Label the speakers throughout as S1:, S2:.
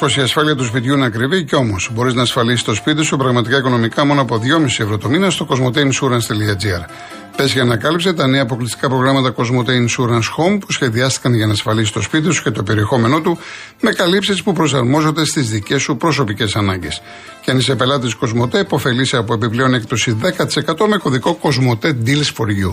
S1: Νομίζει πως η ασφάλεια του σπιτιού είναι ακριβή και όμως μπορείς να ασφαλίσεις το σπίτι σου πραγματικά οικονομικά μόνο από 2,5 ευρώ το μήνα στο cosmoteinsurance.gr. Πες για ανακάλυψε τα νέα αποκλειστικά προγράμματα Cosmote Insurance Home που σχεδιάστηκαν για να ασφαλίσεις το σπίτι σου και το περιεχόμενό του με καλύψεις που προσαρμόζονται στις δικές σου προσωπικές ανάγκες. Και αν είσαι πελάτης Cosmote, υποφελείσαι από επιπλέον έκπτωση 10% με κωδικό Cosmote Deals for You.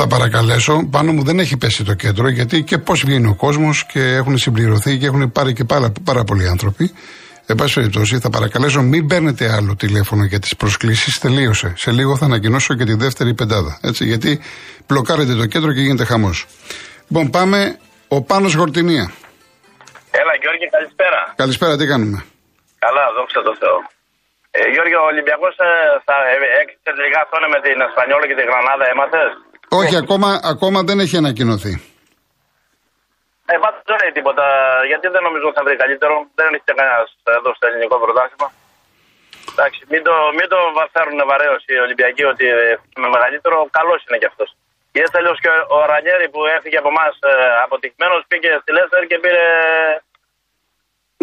S1: Θα παρακαλέσω. Πάνω μου δεν έχει πέσει το κέντρο, γιατί και πώς βγαίνει ο κόσμος και έχουν συμπληρωθεί και έχουν πάρει και πάρα, πάρα πολλοί άνθρωποι. Εν πάση περιπτώσει, θα παρακαλέσω μην παίρνετε άλλο τηλέφωνο για τις προσκλήσεις. Τελείωσε. Σε λίγο θα ανακοινώσω και τη δεύτερη πεντάδα. Έτσι, γιατί μπλοκάρετε το κέντρο και γίνεται χαμός. Λοιπόν, πάμε. Ο Πάνος Γορτινία.
S2: Έλα, Γιώργη, καλησπέρα.
S1: Καλησπέρα, τι κάνουμε;
S2: Καλά, δόξα τω Θεώ. Ε, Γιώργη, ο Ολυμπιακός ε, θα ε, έκλεισε τελικά αυτό με την Εσπανιόλα και τη Γρανάδα, έμαθες;
S1: Όχι, ακόμα, ακόμα δεν έχει ανακοινωθεί.
S2: Ε, πάντως δεν λέει τίποτα, γιατί δεν νομίζω ότι θα βρει καλύτερο. Δεν έχει κανένας εδώ στο ελληνικό πρωτάθλημα. Εντάξει, μην το, μην το φέρουν βαρέως οι Ολυμπιακοί ότι με μεγαλύτερο, καλός είναι κι αυτός. Και έτσι αλλιώς και ο Ρανιέρη που έφυγε από εμάς ε, αποτυχημένος πήγε στη Λέστερ και πήρε.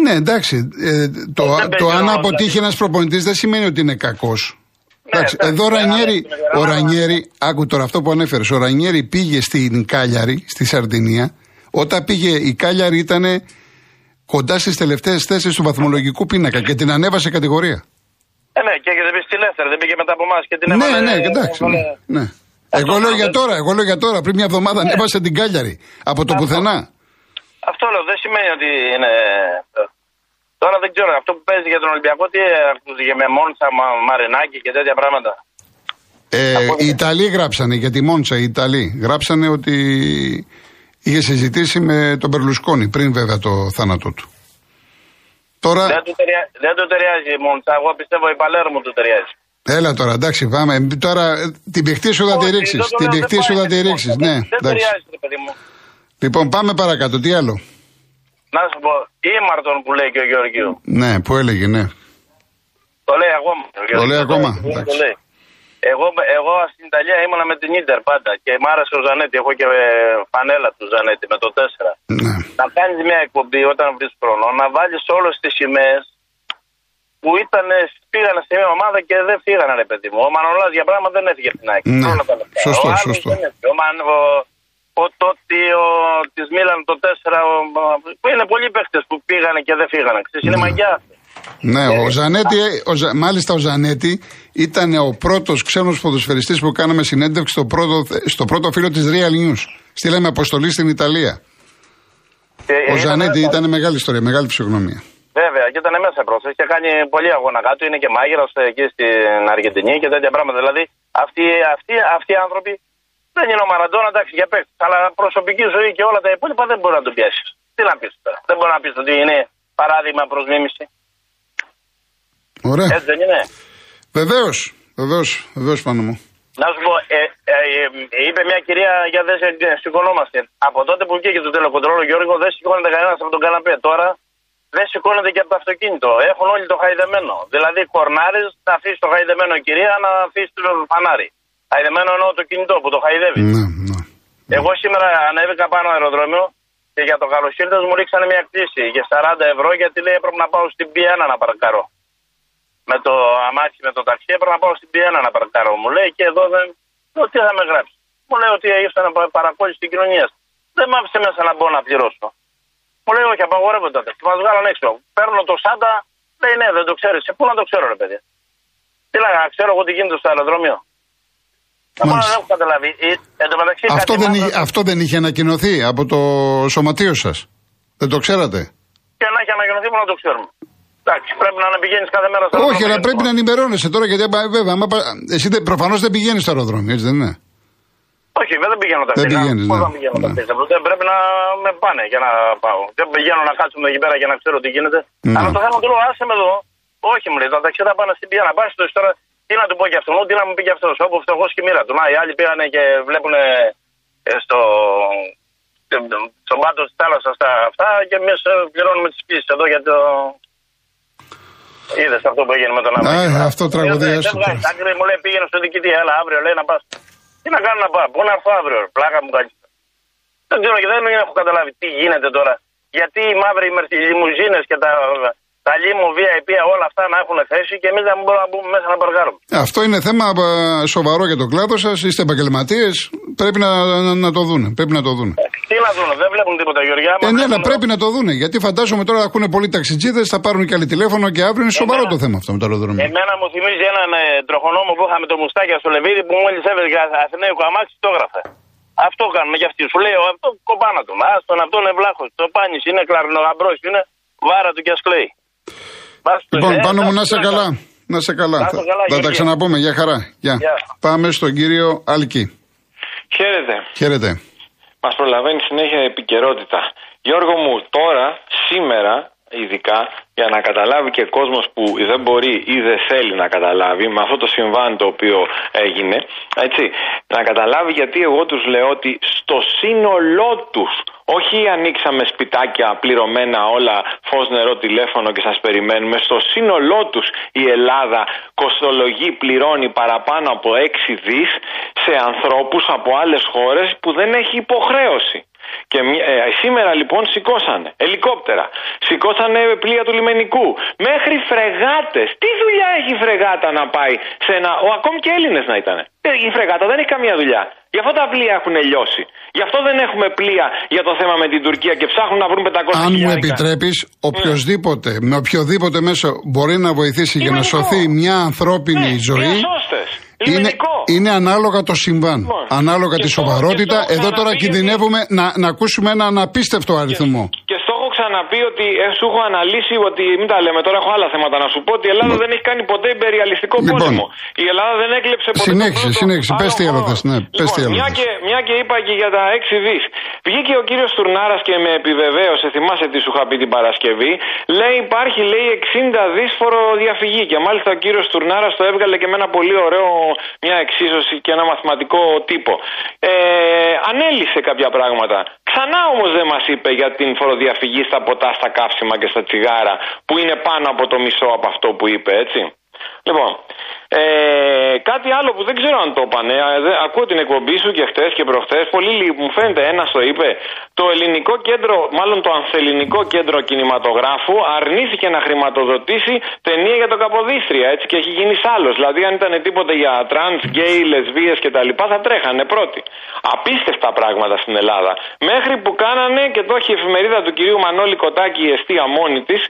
S1: Ναι, εντάξει. Ε, το, το αν αποτύχει ένας προπονητής δεν σημαίνει ότι είναι κακός. Ναι, εντάξει, εδώ ο Ρανιέρη, ο Ρανιέρη, άκου τώρα αυτό που ανέφερες. Ο Ρανιέρη πήγε στην Κάλιαρη, στη Σαρδινία. Όταν πήγε η Κάλιαρη ήταν κοντά στις τελευταίες θέσεις του βαθμολογικού πίνακα και την ανέβασε κατηγορία.
S2: Ε, ναι, και δεν πήγε στη Λέστερ, δεν πήγε μετά από εμάς και την
S1: ναι, έβαλε. Ναι, ναι, εντάξει. Ναι, ναι. Εγώ λέω για τώρα, εγώ λέω για τώρα. Πριν μια εβδομάδα ναι. ανέβασε την Κάλιαρη. Από το πουθενά.
S2: Αυτό λέω, δεν σημαίνει ότι είναι Τώρα δεν ξέρω, αυτό που παίζει για τον Ολυμπιακό, τι ακούγεται με Μόντσα, Μαρινάκη και τέτοια πράγματα.
S1: Ε, οι Ιταλοί γράψανε για τη Μόντσα, οι Ιταλοί γράψανε ότι είχε συζητήσει με τον Περλουσκόνη πριν βέβαια το θάνατό του.
S2: Τώρα... Δεν, του ταιριά, δεν του ταιριάζει η Μόντσα, εγώ πιστεύω η Παλέρμου του ταιριάζει.
S1: Έλα τώρα, εντάξει, πάμε. Τώρα την παιχτή σου θα τη ρίξεις. Την παιχτή σου θα τη ρίξεις. Ναι,
S2: δεν ταιριάζει, παιδί μου.
S1: Λοιπόν, πάμε παρακάτω. Τι άλλο;
S2: Να σου πω, ήμαρτον που λέει και ο Γεωργίου.
S1: Ναι, που έλεγε, ναι.
S2: Το λέει ακόμα.
S1: Το λέει ακόμα.
S2: Το λέει. Εγώ, εγώ στην Ιταλία ήμουνα με την Ίντερ πάντα και μ' άρεσε ο Ζανέτη. Έχω και φανέλα του Ζανέτη με το 4.
S1: Ναι.
S2: Να κάνεις μια εκπομπή όταν βρεις χρόνο, να βάλεις όλες τις σημαίες που ήταν, πήγανε σε μια ομάδα και δεν φύγανε, ρε παιδί μου. Ο Μανολάς για πράγμα δεν έφυγε από την ΑΕΚ.
S1: Ναι. Σωστό, ο σωστό.
S2: Ο, Μαν, ο, ο Τότι, ο της Μίλαν το 4, ο, που είναι πολλοί παίχτε που πήγανε και δεν φύγανε. Ξέρεις, είναι ναι. μαγιά.
S1: Ναι, ο ε, Ζανέτη, ο, μάλιστα ο Ζανέτη ήταν ο πρώτος ξένος ποδοσφαιριστής που κάναμε συνέντευξη στο πρώτο, στο πρώτο φύλλο της Real News. Στείλαμε αποστολή στην Ιταλία. Και ο Ζανέτη ήταν μεγάλη ιστορία, μεγάλη ψυχονομία.
S2: Βέβαια, και ήταν μέσα πρόσφατα. Είχε κάνει πολύ αγώνα κάτω. Είναι και μάγειρα εκεί στην Αργεντινή και τέτοια πράγματα. Δηλαδή, αυτοί, αυτοί, αυτοί οι άνθρωποι δεν είναι ο Μαραντόνα, εντάξει, για παίκτη. Αλλά προσωπική ζωή και όλα τα υπόλοιπα δεν μπορεί να το πιάσεις. Τι να πεις τώρα. Δεν μπορεί να πεις ότι είναι παράδειγμα προς μίμηση.
S1: Ωραία.
S2: Έτσι δεν είναι.
S1: Βεβαίως. Βεβαίως, βεβαίως πάνω μου.
S2: Να σου πω, ε, ε, ε, είπε μια κυρία για δεν σηκωνόμαστε. Από τότε που βγήκε το τελοκοντρόλο Γιώργο δεν σηκώνεται κανένας από τον καναπέ. Τώρα δεν σηκώνεται και από το αυτοκίνητο. Έχουν όλοι το χαϊδεμένο. Δηλαδή, κορνάρι να αφήσεις το χαϊδεμένο κυρία να αφήσεις το φανάρι. Χαϊδεμένο εννοώ το κινητό που το χαϊδεύεις.
S1: Ναι, ναι.
S2: Εγώ σήμερα ανέβηκα πάνω αεροδρόμιο και για το καλοσύρτε μου ρίξανε μια κτήση για 40 ευρώ γιατί λέει έπρεπε να πάω στην Πιένα να παρακαρώ. Με το αμάξι, με το ταξί έπρεπε να πάω στην Πιένα να παρακαρώ. Μου λέει και εδώ δεν. Το τι θα με γράψει; Μου λέει ότι ήρθα να παρακόλληση στην κοινωνία. Δεν μ' άφησε μέσα να μπω να πληρώσω. Μου λέει όχι, απαγορεύονται. Και μας βγάλαν έξω. Παίρνω το Σάντα, λέει ναι, δεν το ξέρεις. Πού να το ξέρω, ρε παιδί. Τι λέγα, ξέρω εγώ τι γίνεται στο αεροδρόμιο. Δεν έχω καταλάβει. Ε,
S1: αυτό, δεν είχε, αυτό δεν είχε ανακοινωθεί από το σωματείο σας. Δεν το ξέρατε;
S2: Και να έχει ανακοινωθεί, μόνο να το ξέρουμε. Εντάξει, πρέπει να πηγαίνει κάθε μέρα στο
S1: αεροδρόμιο. Όχι, αλλά πρέπει να ενημερώνεσαι τώρα γιατί βέβαια. Άμα, εσύ προφανώς δεν πηγαίνεις στο αεροδρόμιο, έτσι δεν είναι;
S2: Όχι, δεν πηγαίνω τα
S1: Δεν πηγαίνεις,
S2: Πώς
S1: ναι.
S2: να πηγαίνω τα
S1: Ναι.
S2: πτήχα. Δεν πρέπει να με πάνε για να πάω. Δεν πηγαίνω να κάτσουμε εκεί πέρα για να ξέρω τι γίνεται.
S1: Ναι.
S2: Αλλά το θέμα του λέω, άσε με εδώ. Όχι, μου λέει, τα ταξιά θα πάνε στην πια να πας τώρα. Τι να του πω και αυτόν, τι να μου πει και αυτό. Όπου φτωχός και μοίρα του. Να, οι άλλοι πήγανε και βλέπουν στο, στον πάτο της θάλασσας στα αυτά και εμείς πληρώνουμε τις πίσει εδώ για το. Είδες αυτό που έγινε με τον
S1: Α,
S2: Αμériκα.
S1: αυτό τραγωδιάς
S2: Δεν
S1: το
S2: βγάζει
S1: τώρα.
S2: άκρη, μου λέει πήγαινε στο διοικητή, έλα αύριο λέει να πας. Τι να κάνω να πάω, πού να έρθω αύριο, πλάκα μου κάνει. Δεν ξέρω και δεν έχω καταλάβει τι γίνεται τώρα. Γιατί οι μαύροι οι λιμουζίνε και τα, τα λίμου VIP όλα αυτά να έχουν θέση και εμείς να μην μπορούμε να μπούμε μέσα να παρκάρουμε.
S1: Αυτό είναι θέμα ε, σοβαρό για τον κλάδο σας. Είστε επαγγελματίες. Πρέπει να, να, να το δούνε. Πρέπει να το δούνε.
S2: Τι να δουν, δεν βλέπουν τίποτα, Γεωργιά.
S1: Ε, ναι, αλλά πρέπει να το δούνε. Γιατί φαντάζομαι τώρα ακούνε πολλοί ταξιτζίδες, θα πάρουν και άλλοι τηλέφωνο και αύριο είναι σοβαρό
S2: Εμένα-
S1: το θέμα αυτό με το αεροδρόμιο.
S2: Εμένα μου θυμίζει έναν ε, τροχονόμο που είχαμε το μουστάκια στο Λεβίδι που μόλις έβγαλε Αθηναίου αμάξι το έγραφε. Αυτό κάνουμε κι αυτοί. Σου λέει ο, αυτό κομπάνα του. Α τον αυτό είναι βλάχος. Το πάνις είναι κλαρινογαμπρός είναι βάρα του και ας κλαίει. Πας του,
S1: Λοιπόν,
S2: ε,
S1: πάνω μου
S2: να
S1: να σε
S2: σου
S1: καλά. Να σε καλά.
S2: Να σε
S1: Θα,
S2: καλά,
S1: θα τα
S2: Γεωργία.
S1: ξαναπούμε. Για χαρά. Γεια.
S2: Γεια.
S1: Πάμε στον κύριο Αλκή.
S3: Χαίρετε.
S1: Χαίρετε.
S3: Μας προλαβαίνει συνέχεια η επικαιρότητα. Γιώργο μου, τώρα, σήμερα, ειδικά, για να καταλάβει και κόσμος που δεν μπορεί ή δεν θέλει να καταλάβει, με αυτό το συμβάν το οποίο έγινε, έτσι, να καταλάβει γιατί εγώ τους λέω ότι στο σύνολό τους, όχι ανοίξαμε σπιτάκια πληρωμένα όλα, φως, νερό, τηλέφωνο και σας περιμένουμε, στο σύνολό τους η Ελλάδα κοστολογεί, πληρώνει παραπάνω από 6 δις σε ανθρώπους από άλλες χώρες που δεν έχει υποχρέωση. Και μη- ε, σήμερα λοιπόν σηκώσανε ελικόπτερα, σηκώσανε πλοία του λιμενικού, μέχρι φρεγάτες. Τι δουλειά έχει η φρεγάτα να πάει σε ένα. Ο, ακόμη και Έλληνες να ήταν. Η φρεγάτα δεν έχει καμία δουλειά. Γι' αυτό τα πλοία έχουν λιώσει. Γι' αυτό δεν έχουμε πλοία για το θέμα με την Τουρκία και ψάχνουν να βρουν 500
S1: Αν μου
S3: χιλιάρικα.
S1: επιτρέπεις, οποιοδήποτε, με οποιοδήποτε μέσο μπορεί να βοηθήσει για να
S3: Λιμενικό.
S1: σωθεί μια ανθρώπινη
S3: Ναι,
S1: ζωή.
S3: Διασώστες.
S1: Είναι,
S3: Λιμενικό.
S1: είναι ανάλογα το συμβάν.
S3: Λοιπόν,
S1: Ανάλογα
S3: και
S1: τη
S3: το-
S1: σοβαρότητα.
S3: και το
S1: Εδώ τώρα
S3: ξαναπεί
S1: κινδυνεύουμε να, να ακούσουμε έναν απίστευτο αριθμό.
S3: Και στο έχω ξαναπεί ότι ε, σου έχω αναλύσει ότι. Μην τα λέμε τώρα, έχω άλλα θέματα να σου πω ότι η Ελλάδα δεν έχει κάνει ποτέ υπεριαλιστικό
S1: Λοιπόν.
S3: πόλεμο. Η Ελλάδα δεν έκλεψε ποτέ.
S1: Συνέχισε,
S3: τον πλούτο
S1: συνέχισε. Πες τι
S3: άλλων
S1: άλλο
S3: χωρών.
S1: θες, ναι, πες τι
S3: Λοιπόν,
S1: άλλο
S3: μια,
S1: θες.
S3: και, μια και είπα και για τα 6 δις. Βγήκε ο κύριος Τουρνάρα και με επιβεβαίωσε, θυμάσαι τι σου είχα πει την Παρασκευή. Λέει υπάρχει, λέει 60 δις φοροδιαφυγή. Και μάλιστα ο κύριος Τουρνάρα το έβγαλε και με ένα πολύ ωραίο, μια εξίσωση και ένα μαθηματικό τύπο. Ε, ανέλησε κάποια πράγματα. Ξανά όμως δεν μας είπε για την φοροδιαφυγή στα ποτά, στα καύσιμα και στα τσιγάρα, που είναι πάνω από το μισό από αυτό που είπε, έτσι; Λοιπόν, ε, κάτι άλλο που δεν ξέρω αν το είπανε. ε, δε- Ακούω την εκπομπή σου και χτες και προχτές. Πολύ λίγοι, μου φαίνεται ένας το είπε. Το ελληνικό κέντρο, μάλλον το ανθελληνικό κέντρο κινηματογράφου, αρνήθηκε να χρηματοδοτήσει ταινία για τον Καποδίστρια. Έτσι και έχει γίνει άλλο. Δηλαδή, αν ήταν τίποτε για τρανς, γκέι, λεσβίες κτλ., θα τρέχανε πρώτοι. Απίστευτα πράγματα στην Ελλάδα. Μέχρι που κάνανε και το έχει η εφημερίδα του κυρίου Μανώλη Κοτάκη η Εστία μόνη της.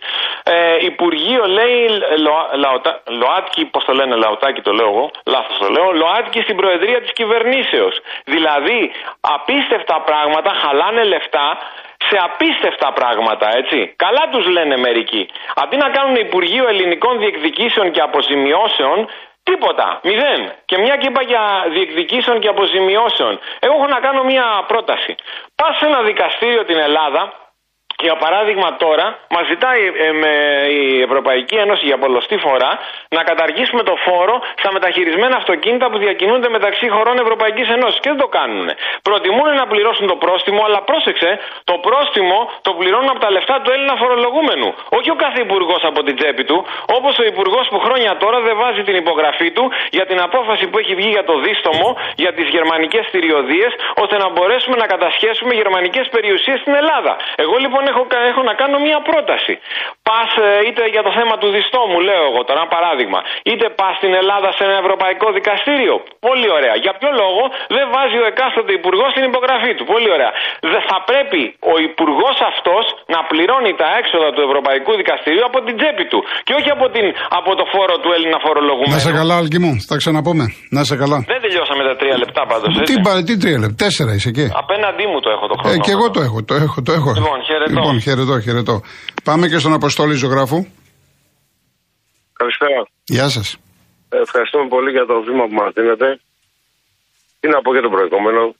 S3: Ε, Υπουργείο λέει Λοα- Λαοτα- ΛΟΑΤΚΙ, πώς το λένε, Λαοτάκη το λέω εγώ, λάθος το λέω, ΛΟΑΤΚΙ στην Προεδρία της Κυβερνήσεως. Δηλαδή, απίστευτα πράγματα, χαλάνε λεφτά σε απίστευτα πράγματα, έτσι. Καλά τους λένε μερικοί. Αντί να κάνουν Υπουργείο Ελληνικών Διεκδικήσεων και Αποζημιώσεων, τίποτα, μηδέν. Και μια και είπα για διεκδικήσεων και αποζημιώσεων. Εγώ έχω να κάνω μια πρόταση. Πας σε ένα δικαστήριο την Ελλάδα, για παράδειγμα τώρα, μας ζητάει ε, με η Ευρωπαϊκή Ένωση για πολλωστή φορά να καταργήσουμε το φόρο στα μεταχειρισμένα αυτοκίνητα που διακινούνται μεταξύ χωρών Ευρωπαϊκής Ένωσης και δεν το κάνουν. Προτιμούν να πληρώσουν το πρόστιμο, αλλά πρόσεξε, το πρόστιμο το πληρώνουν από τα λεφτά του Έλληνα φορολογούμενου. Όχι ο κάθε υπουργός από την τσέπη του, όπως ο υπουργός που χρόνια τώρα δεν βάζει την υπογραφή του για την απόφαση που έχει βγει για το δίστομο, για τις γερμανικές θηριωδίες, ώστε να μπορέσουμε να κατασχέσουμε γερμανικές περιουσίες στην Ελλάδα. Εγώ λοιπόν έχω, κα- έχω να κάνω μία πρόταση. Πας είτε για το θέμα του διστόμου, λέω εγώ τώρα, ένα παράδειγμα, είτε πας στην Ελλάδα σε ένα ευρωπαϊκό δικαστήριο. Πολύ ωραία. Για ποιο λόγο δεν βάζει ο εκάστοτε υπουργός την υπογραφή του. Πολύ ωραία. Δεν θα πρέπει ο υπουργός αυτός να πληρώνει τα έξοδα του Ευρωπαϊκού Δικαστηρίου από την τσέπη του και όχι από, την, από το φόρο του Έλληνα φορολογουμένου.
S1: Να σε καλά, Αλκή μου. Θα ξαναπούμε. Να σε καλά.
S3: Δεν τελειώσαμε τα τρία λεπτά πάντως.
S1: Τι, πα- τι τρία λεπτά, τέσσερα είσαι εκεί.
S3: Απέναντί μου το έχω το χρόνο.
S1: Ε, και εγώ το έχω, το έχω, το έχω.
S3: Λοιπόν, χαιρετώ.
S1: Λοιπόν, χαιρετώ, χαιρετώ. Πάμε και στον Αποστόλη Ζωγράφου.
S4: Καλησπέρα.
S1: Γεια σας.
S4: Ε, Ευχαριστούμε πολύ για το βήμα που μας δίνετε. Τι να πω για τον προηγούμενο.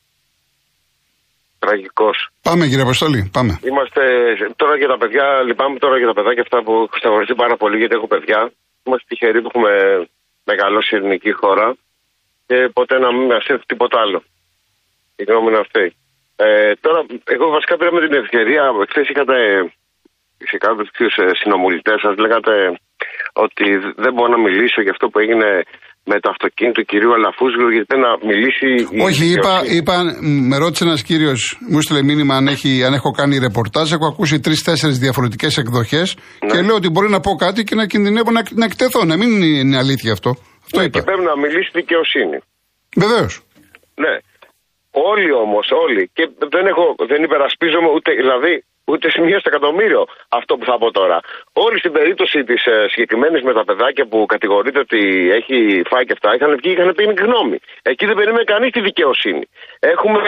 S4: Τραγικός.
S1: Πάμε κύριε Αποστολή, πάμε.
S4: Είμαστε τώρα για τα παιδιά, λυπάμαι τώρα για τα παιδάκια αυτά που έχω σταυρωθεί πάρα πολύ γιατί έχω παιδιά. Είμαστε τυχεροί που έχουμε μεγαλώσει ελληνική χώρα και ποτέ να μην μας έρθει τίποτα άλλο. Η γνώμη είναι αυτή. Ε, τώρα, εγώ βασικά πήρα με την ευκαιρία, χθες είχατε σε κάποιου συνομιλητές σας, λέγατε ότι δεν μπορώ να μιλήσω για αυτό που έγινε με το αυτοκίνητο του κυρίου Αλαφούζου, γιατί να μιλήσει.
S1: Όχι, είπα, είπα, με ρώτησε ένας κύριος, μου έστειλε μήνυμα αν, έχει, αν έχω κάνει ρεπορτάζ. Έχω ακούσει τρει-τέσσερι διαφορετικές εκδοχές ναι. και λέω ότι μπορεί να πω κάτι και να κινδυνεύω να, να εκτεθώ. Να μην είναι αλήθεια αυτό. αυτό
S4: ναι, είπα. Και πρέπει να μιλήσει δικαιοσύνη.
S1: Βεβαίως.
S4: Ναι. Όλοι όμως, όλοι. Και δεν, έχω, δεν υπερασπίζομαι ούτε. Δηλαδή, ούτε σημείο στο εκατομμύριο αυτό που θα πω τώρα. Όλοι στην περίπτωση της ε, συγκεκριμένης με τα παιδάκια που κατηγορείται ότι έχει φάει και αυτά, είχαν βγει, είχαν πει γνώμη. Εκεί δεν περίμενε κανείς τη δικαιοσύνη. Έχουμε,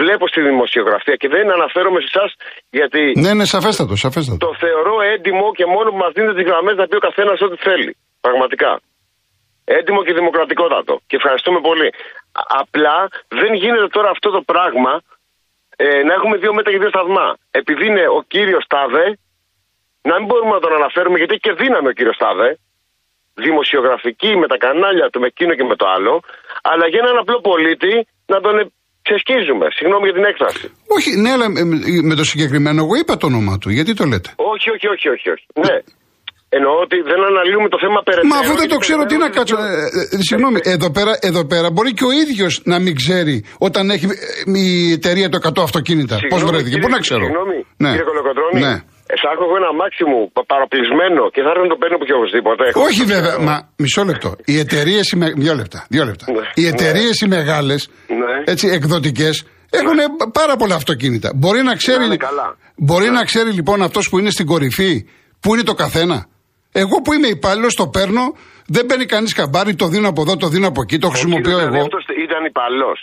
S4: βλέπω στη δημοσιογραφία και δεν αναφέρομαι σε εσάς γιατί.
S1: Ναι, ναι, σαφέστατος, σαφέστατος.
S4: Το θεωρώ έντιμο και μόνο που μας δίνετε τις γραμμές να πει ο καθένας ό,τι θέλει. Πραγματικά. Έντιμο και δημοκρατικότατο. Και ευχαριστούμε πολύ. Απλά δεν γίνεται τώρα αυτό το πράγμα ε, να έχουμε δύο μέτρα και δύο σταθμά. Επειδή είναι ο κύριος Τάδε, να μην μπορούμε να τον αναφέρουμε γιατί έχει και δύναμη ο κύριος Τάδε. Δημοσιογραφική με τα κανάλια του, με εκείνο και με το άλλο. Αλλά για έναν απλό πολίτη να τον ξεσκίζουμε. Συγγνώμη για την έκφραση.
S1: Όχι, ναι, αλλά με το συγκεκριμένο εγώ είπα το όνομα του. Γιατί το λέτε;
S4: Όχι, όχι, όχι, όχι. όχι. Ναι. Εννοώ ότι δεν αναλύουμε το θέμα περαιτέρω.
S1: Μα αφού δεν το ξέρω, τι να κάτσω. Ε, ε, συγγνώμη, εδώ πέρα, εδώ πέρα μπορεί και ο ίδιος να μην ξέρει όταν έχει ε, η εταιρεία το 100 αυτοκίνητα. Πώς βρέθηκε, πού να ξέρω;
S4: Συγγνώμη, ναι. κύριε Κολοκοτρώνη. Ναι. Εσάχω εγώ ένα μάξι μου παραπλησμένο και θα έρθω να το παίρνω από οποιοδήποτε.
S1: Όχι βέβαια, μα μισό λεπτό. Οι εταιρείες. Με... Δύο λεπτά. Δύο λεπτά. Ναι. Οι εταιρείες οι μεγάλες, ναι. έτσι εκδοτικές, έχουν πάρα πολλά αυτοκίνητα. Μπορεί να ξέρει, μπορεί να ξέρει λοιπόν αυτός που είναι στην κορυφή, που είναι το καθένα; Εγώ που είμαι υπάλληλος, το παίρνω, δεν παίρνει κανείς καμπάρι, το δίνω από εδώ, το δίνω από εκεί, το χρησιμοποιώ
S4: ο
S1: εγώ.
S4: Αυτός ήταν υπάλληλος.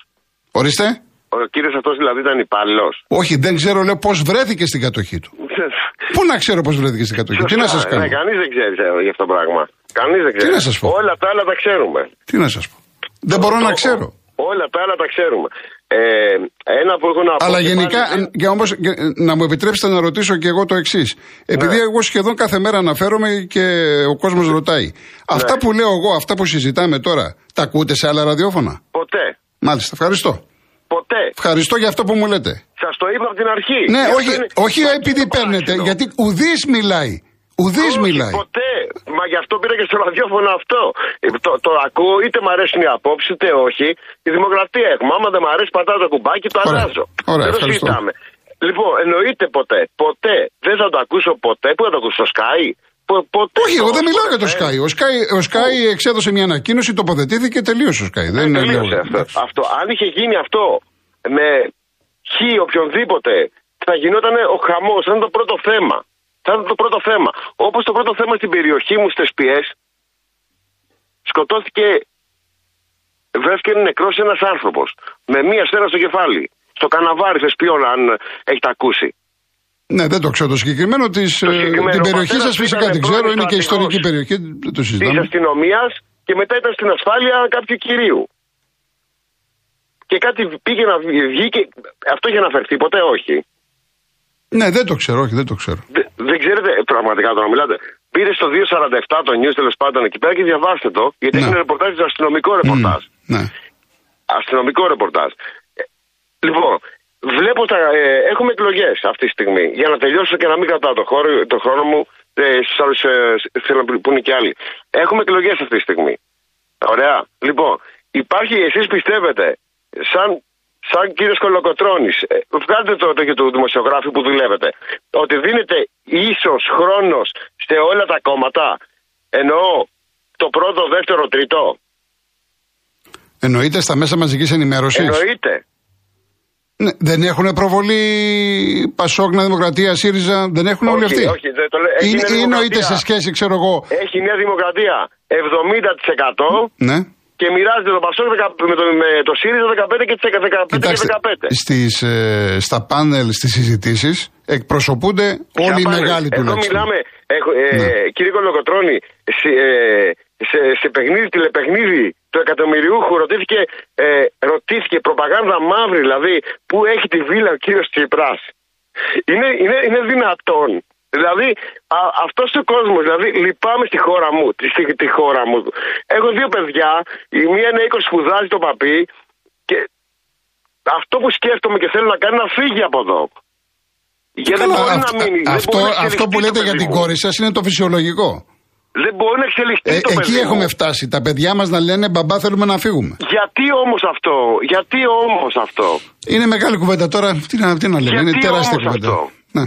S1: Ορίστε.
S4: Ο κύριος αυτός δηλαδή ήταν υπάλληλος.
S1: Όχι, δεν ξέρω, λέω πώς βρέθηκε στην κατοχή του. Πού να ξέρω πώς βρέθηκε στην κατοχή, τι να σας κάνω;
S4: Ναι, κανείς δεν ξέρει ε, για αυτό το πράγμα. Κανείς δεν ξέρει.
S1: Τι να σας πω;
S4: Όλα τα άλλα τα ξέρουμε.
S1: Τι να σας πω; Δεν μπορώ να ξέρω.
S4: Όλα τα άλλα τα ξέρουμε. Ε, ένα που έχω να πω.
S1: Αλλά γενικά, και όμως, να μου επιτρέψετε να ρωτήσω και εγώ το εξής. Επειδή ναι. εγώ σχεδόν κάθε μέρα αναφέρομαι και ο κόσμος ρωτάει. Ναι. Αυτά που λέω εγώ, αυτά που συζητάμε τώρα, τα ακούτε σε άλλα ραδιόφωνα;
S4: Ποτέ.
S1: Μάλιστα, ευχαριστώ.
S4: Ποτέ.
S1: Ευχαριστώ για αυτό που μου λέτε.
S4: Σας το είπα από την αρχή.
S1: Ναι, όχι, όχι επειδή παίρνετε, γιατί ουδής μιλάει. Ουδής μιλάει.
S4: Ποτέ. Μα γι' αυτό πήρα και στο ραδιόφωνο αυτό. Ε, το, το ακούω, είτε μ' αρέσουν οι απόψεις, είτε όχι. Η δημοκρατία έχουμε. Άμα δεν μ' αρέσει, πατάω το κουμπάκι, το αλλάζω.
S1: Ωραία, δεν το συζητάμε.
S4: Λοιπόν, εννοείται ποτέ. Ποτέ. Δεν θα το ακούσω ποτέ. Πού θα το ακούσω, στο Sky; Ποτέ
S1: Όχι, εγώ δεν μιλάω για το Sky. Ο Sky, ο Sky εξέδωσε μια ανακοίνωση, τοποθετήθηκε και τελείωσε ο Sky. δεν
S4: ε, τελείωσε αυτό. αυτό. Αν είχε γίνει αυτό με χ οποιονδήποτε, θα γινόταν ο χαμός. Θα ήταν το πρώτο θέμα. Θα ήταν το πρώτο θέμα. Όπως το πρώτο θέμα στην περιοχή μου στις ΠΙΕΣ, σκοτώθηκε, βρέθηκε νεκρός ένας άνθρωπος με μία σφαίρα στο κεφάλι. Στο καναβάρι θεσπιών, αν έχετε ακούσει.
S1: Ναι, δεν το ξέρω το συγκεκριμένο. Της, το ε, συγκεκριμένο την περιοχή σας φυσικά την ξέρω, είναι και ιστορική περιοχή. Δεν το συζητάμε.
S4: Της αστυνομίας και μετά ήταν στην ασφάλεια κάποιου κυρίου. Και κάτι πήγε να βγει και αυτό είχε αναφερθεί, ποτέ όχι.
S1: Ναι, δεν το ξέρω, όχι, δεν το ξέρω.
S4: Δεν ξέρετε ε, πραγματικά το να μιλάτε. Πήρε στο 247 το news τέλος πάντων εκεί πέρα και διαβάστε το, γιατί ναι. είναι ρεπορτάζ, αστυνομικό ρεπορτάζ.
S1: ναι.
S4: Αστυνομικό ρεπορτάζ. Ε, λοιπόν, βλέπω τα. Ε, έχουμε εκλογές αυτή τη στιγμή. Για να τελειώσω και να μην κρατάω το, χώρο, το χρόνο μου, ε, στους άλλους ε, θέλω να πούνε και άλλοι. Έχουμε εκλογές αυτή τη στιγμή. Ωραία. Λοιπόν, υπάρχει, εσείς πιστεύετε, σαν σαν κύριος Κολοκοτρόνη, ε, βγάλτε το, το και του δημοσιογράφου που δουλεύετε, ότι δίνεται ίσως χρόνος σε όλα τα κόμματα, εννοώ το πρώτο, δεύτερο, τρίτο.
S1: Εννοείται στα μέσα μαζικής ενημέρωσης.
S4: Εννοείται.
S1: Ναι, δεν έχουν προβολή Πασόκνα, Δημοκρατία, ΣΥΡΙΖΑ, δεν έχουν όλοι αυτοί;
S4: Όχι, δεν το λέω.
S1: Ή εννοείται σε σχέση, ξέρω εγώ.
S4: Έχει μια Δημοκρατία 70%.
S1: Ναι
S4: και μοιράζεται το Πασόκ με το, με το ΣΥΡΙΖΑ 15 και 15 Κοιτάξτε, και 15.
S1: Στις, ε, στα πάνελ, στις συζητήσεις εκπροσωπούνται όλοι οι μεγάλοι του
S4: Εδώ μιλάμε, έχω, ε, ναι. κύριε Κολοκοτρώνη, ε, σε, σε παιχνίδι, τηλεπαιχνίδι του εκατομμυριούχου ρωτήθηκε, ε, ρωτήθηκε προπαγάνδα μαύρη, δηλαδή που έχει τη βίλα ο κύριος Τσίπρα. Είναι, είναι, είναι δυνατόν. Δηλαδή αυτός ο κόσμος, δηλαδή λυπάμαι στη χώρα μου, στη, τη χώρα μου. Έχω δύο παιδιά, η μία είναι 20 σπουδάζει το παπί και αυτό που σκέφτομαι και θέλω να κάνει να φύγει από εδώ.
S1: Γιατί δεν μπορεί να μείνει. Αυτό, αυτό που λέτε για την κόρη σας είναι το φυσιολογικό.
S4: Δεν μπορεί να εξελιχθεί ε, το
S1: Εκεί
S4: παιδί
S1: έχουμε φτάσει. Τα παιδιά μας να λένε μπαμπά θέλουμε να φύγουμε.
S4: Γιατί όμως αυτό, γιατί όμως αυτό;
S1: Είναι μεγάλη κουβέντα τώρα. Τι να, τι να λέμε, είναι τεράστια κουβέντα. Ναι.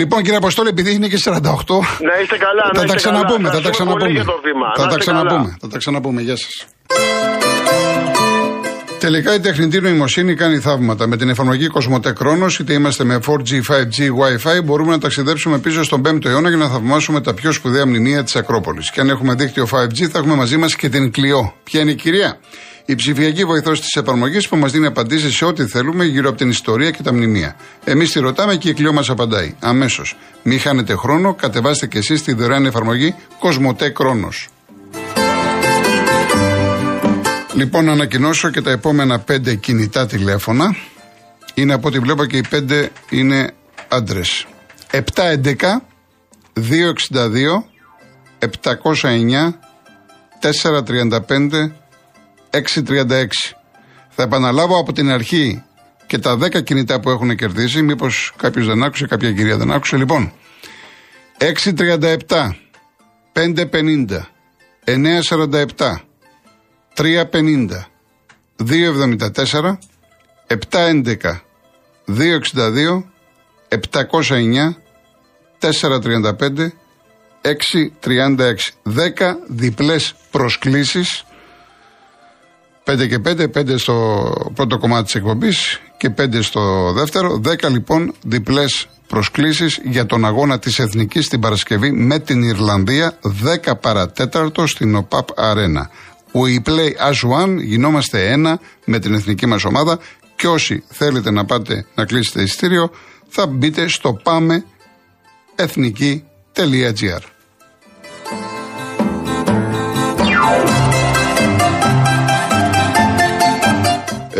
S1: Λοιπόν, κύριε Αποστόλη, επειδή είναι και 48.
S4: Να είστε καλά,
S1: θα
S4: να
S1: τα ξαναπούμε.
S4: Καλά.
S1: Θα τα ξαναπούμε.
S4: Θα
S1: τα ξαναπούμε. Θα τα ξαναπούμε. Γεια σας. Τελικά η τεχνητή νοημοσύνη κάνει θαύματα. Με την εφαρμογή Κοσμοτέ Κρόνο, είτε είμαστε με 4G, 5G, Wi-Fi, μπορούμε να ταξιδέψουμε πίσω στον 5ο αιώνα για να θαυμάσουμε τα πιο σπουδαία μνημεία της Ακρόπολης. Και αν έχουμε δίκτυο 5G, θα έχουμε μαζί μας και την Κλειό. Ποια είναι η κυρία; Η ψηφιακή βοηθός της εφαρμογής που μας δίνει απαντήσεις σε ό,τι θέλουμε γύρω από την ιστορία και τα μνημεία. Εμείς τη ρωτάμε και η Κλειό μας απαντάει. Αμέσως. Μην χάνετε χρόνο, κατεβάστε και εσείς τη δωρεάν εφαρμογή Κοσμοτέ Κρόνος. Λοιπόν, να ανακοινώσω και τα επόμενα πέντε κινητά τηλέφωνα. Είναι από ό,τι βλέπω και οι πέντε είναι άντρες. 711 262 709 435 636. Θα επαναλάβω από την αρχή και τα 10 κινητά που έχουν κερδίσει. Μήπως κάποιος δεν άκουσε, κάποια κυρία δεν άκουσε. Λοιπόν, 637 550 947 350 274 711 262 709 435 636 10 διπλές προσκλήσεις 5 και 5, 5 στο πρώτο κομμάτι της εκπομπής και 5 στο δεύτερο 10 λοιπόν διπλές προσκλήσεις για τον αγώνα της Εθνικής την Παρασκευή με την Ιρλανδία 10 παρατέταρτο στην ΟΠΑΠ Αρένα We play as one, γινόμαστε ένα με την εθνική μας ομάδα και όσοι θέλετε να πάτε να κλείσετε ειστήριο θα μπείτε στο πάμε εθνική.gr.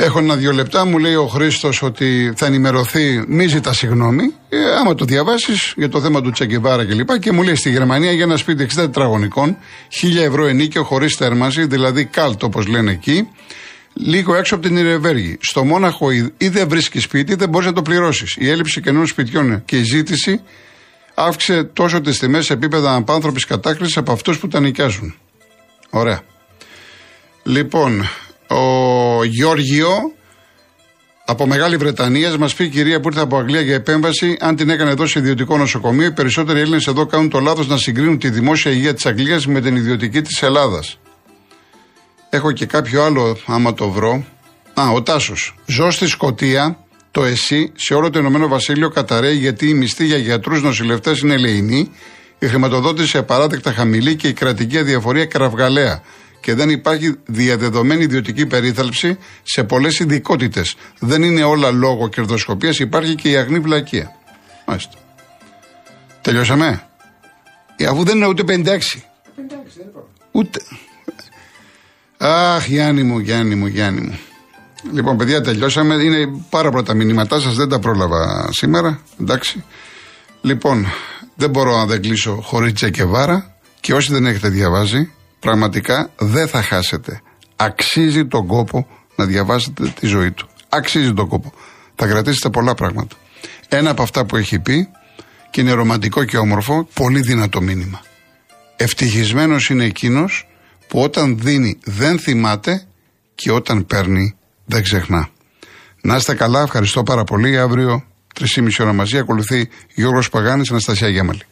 S1: Έχω ένα-δύο λεπτά, μου λέει ο Χρήστος ότι θα ενημερωθεί, μη ζητά συγγνώμη. Ε, άμα το διαβάσεις για το θέμα του Τσεκεβάρα κλπ. Και, και μου λέει στη Γερμανία για ένα σπίτι 60 τετραγωνικών, 1000 ευρώ ενίκιο χωρίς θέρμανση, δηλαδή κάλτ όπως λένε εκεί, λίγο έξω από την Ιρεβέργη. Στο Μόναχο ή δεν βρίσκεις σπίτι, δεν μπορείς να το πληρώσεις. Η έλλειψη καινούριων σπιτιών και η ζήτηση αύξησε τόσο τις τιμές σε επίπεδα απάνθρωπης κατάκριση από αυτούς που τα νοικιάζουν. Ωραία. Λοιπόν, ο Γιώργιο από Μεγάλη Βρετανία μας πει η κυρία που ήρθε από Αγγλία για επέμβαση, αν την έκανε εδώ σε ιδιωτικό νοσοκομείο, οι περισσότεροι Έλληνες εδώ κάνουν το λάθος να συγκρίνουν τη δημόσια υγεία της Αγγλίας με την ιδιωτική της Ελλάδας. Έχω και κάποιο άλλο, άμα το βρω. Α, ο Τάσος. Ζω στη Σκωτία, το ΕΣΥ, σε όλο το Ηνωμένο Βασίλειο καταραίει γιατί η μισθή για γιατρούς νοσηλευτές είναι ελεηνή, η χρηματοδότηση απαράδεκτα χαμηλή και η κρατική αδιαφορία κραυγαλαία και δεν υπάρχει διαδεδομένη ιδιωτική περίθαλψη σε πολλές ειδικότητες. Δεν είναι όλα λόγω κερδοσκοπίας, υπάρχει και η αγνή βλακεία. Μάλιστα. Τελειώσαμε; Ε, αφού δεν είναι ούτε 56. 56 ούτε. Αχ, Γιάννη μου, Γιάννη μου, Γιάννη μου. Λοιπόν, παιδιά, τελειώσαμε. Είναι πάρα πολλά τα μηνύματά σας, δεν τα πρόλαβα σήμερα. Εντάξει. Λοιπόν, δεν μπορώ να δεν κλείσω χωρίς τσεκεβάρα και όσοι δεν έχετε διαβάσει, πραγματικά δεν θα χάσετε. Αξίζει τον κόπο να διαβάσετε τη ζωή του. Αξίζει τον κόπο. Θα κρατήσετε πολλά πράγματα. Ένα από αυτά που έχει πει και είναι ρομαντικό και όμορφο, πολύ δυνατό μήνυμα. Ευτυχισμένος είναι εκείνος που όταν δίνει δεν θυμάται και όταν παίρνει δεν ξεχνά. Να είστε καλά, ευχαριστώ πάρα πολύ. Αύριο 3,5 ώρα μαζί ακολουθεί Γιώργος Παγάνης, Αναστασία Γέμαλη.